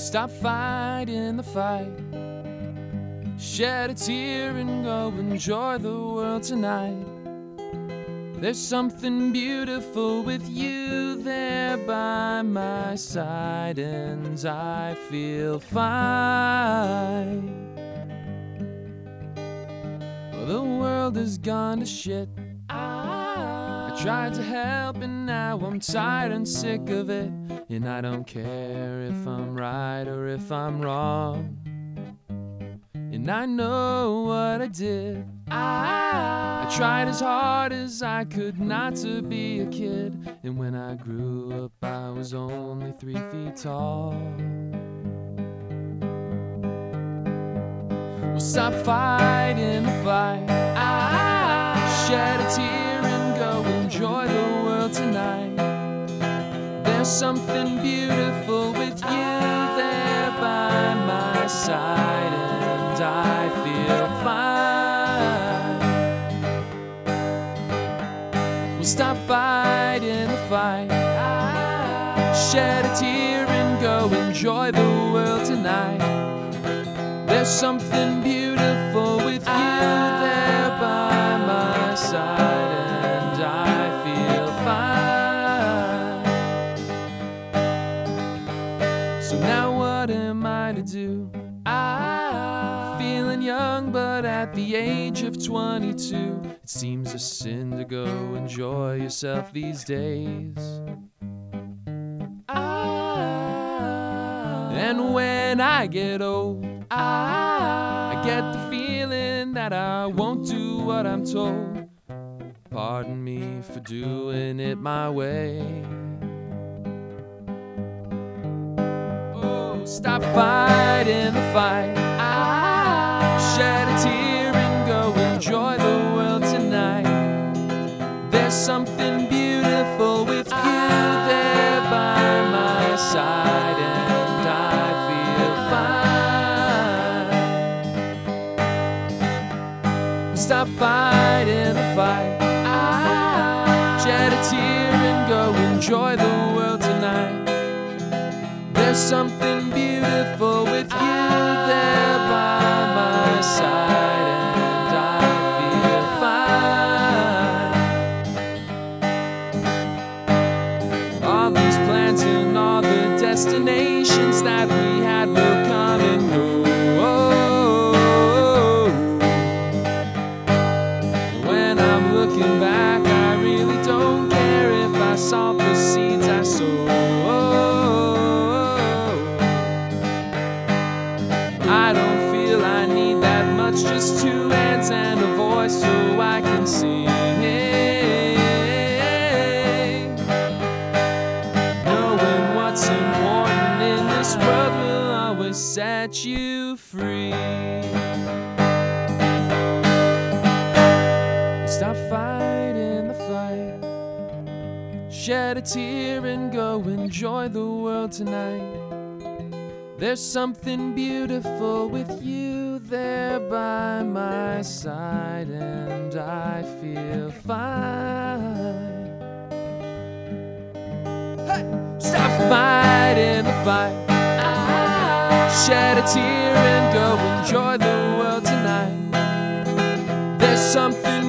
Stop fighting the fight. Shed a tear and go enjoy the world tonight. There's something beautiful with you there by my side, and I feel fine. Well, the world has gone to shit. Tried to help, and now I'm tired and sick of it. And I don't care if I'm right or if I'm wrong. And I know what I did. I, tried as hard as I could not to be a kid. And when I grew up, I was only three feet tall. Well, stop fighting the fight. I shed a tear enjoy the world tonight. There's something beautiful with you there by my side, and I feel fine. We'll stop fighting the fight. Shed a tear and go enjoy the world tonight. There's something beautiful So now what am I to do? I'm feeling young, but at the age of 22, it seems a sin to go enjoy yourself these days. And when I get old, I get the feeling that I won't do what I'm told. Pardon me for doing it my way. Stop fighting the fight. Shed a tear and go enjoy the world tonight. There's something beautiful with you there by my side, and I feel fine. Stop fighting the fight. Shed a tear and go enjoy the something beautiful with you there by my side, and I feel fine. All these plans and all the destinations that we had will come voice so I can sing. Knowing what's important in this world will always set you free. Stop fighting the fight. Shed a tear and go enjoy the world tonight. There's something beautiful with you there by my side, and I feel fine. Hey! Stop fighting the fight. Shed a tear and go enjoy the world tonight. There's something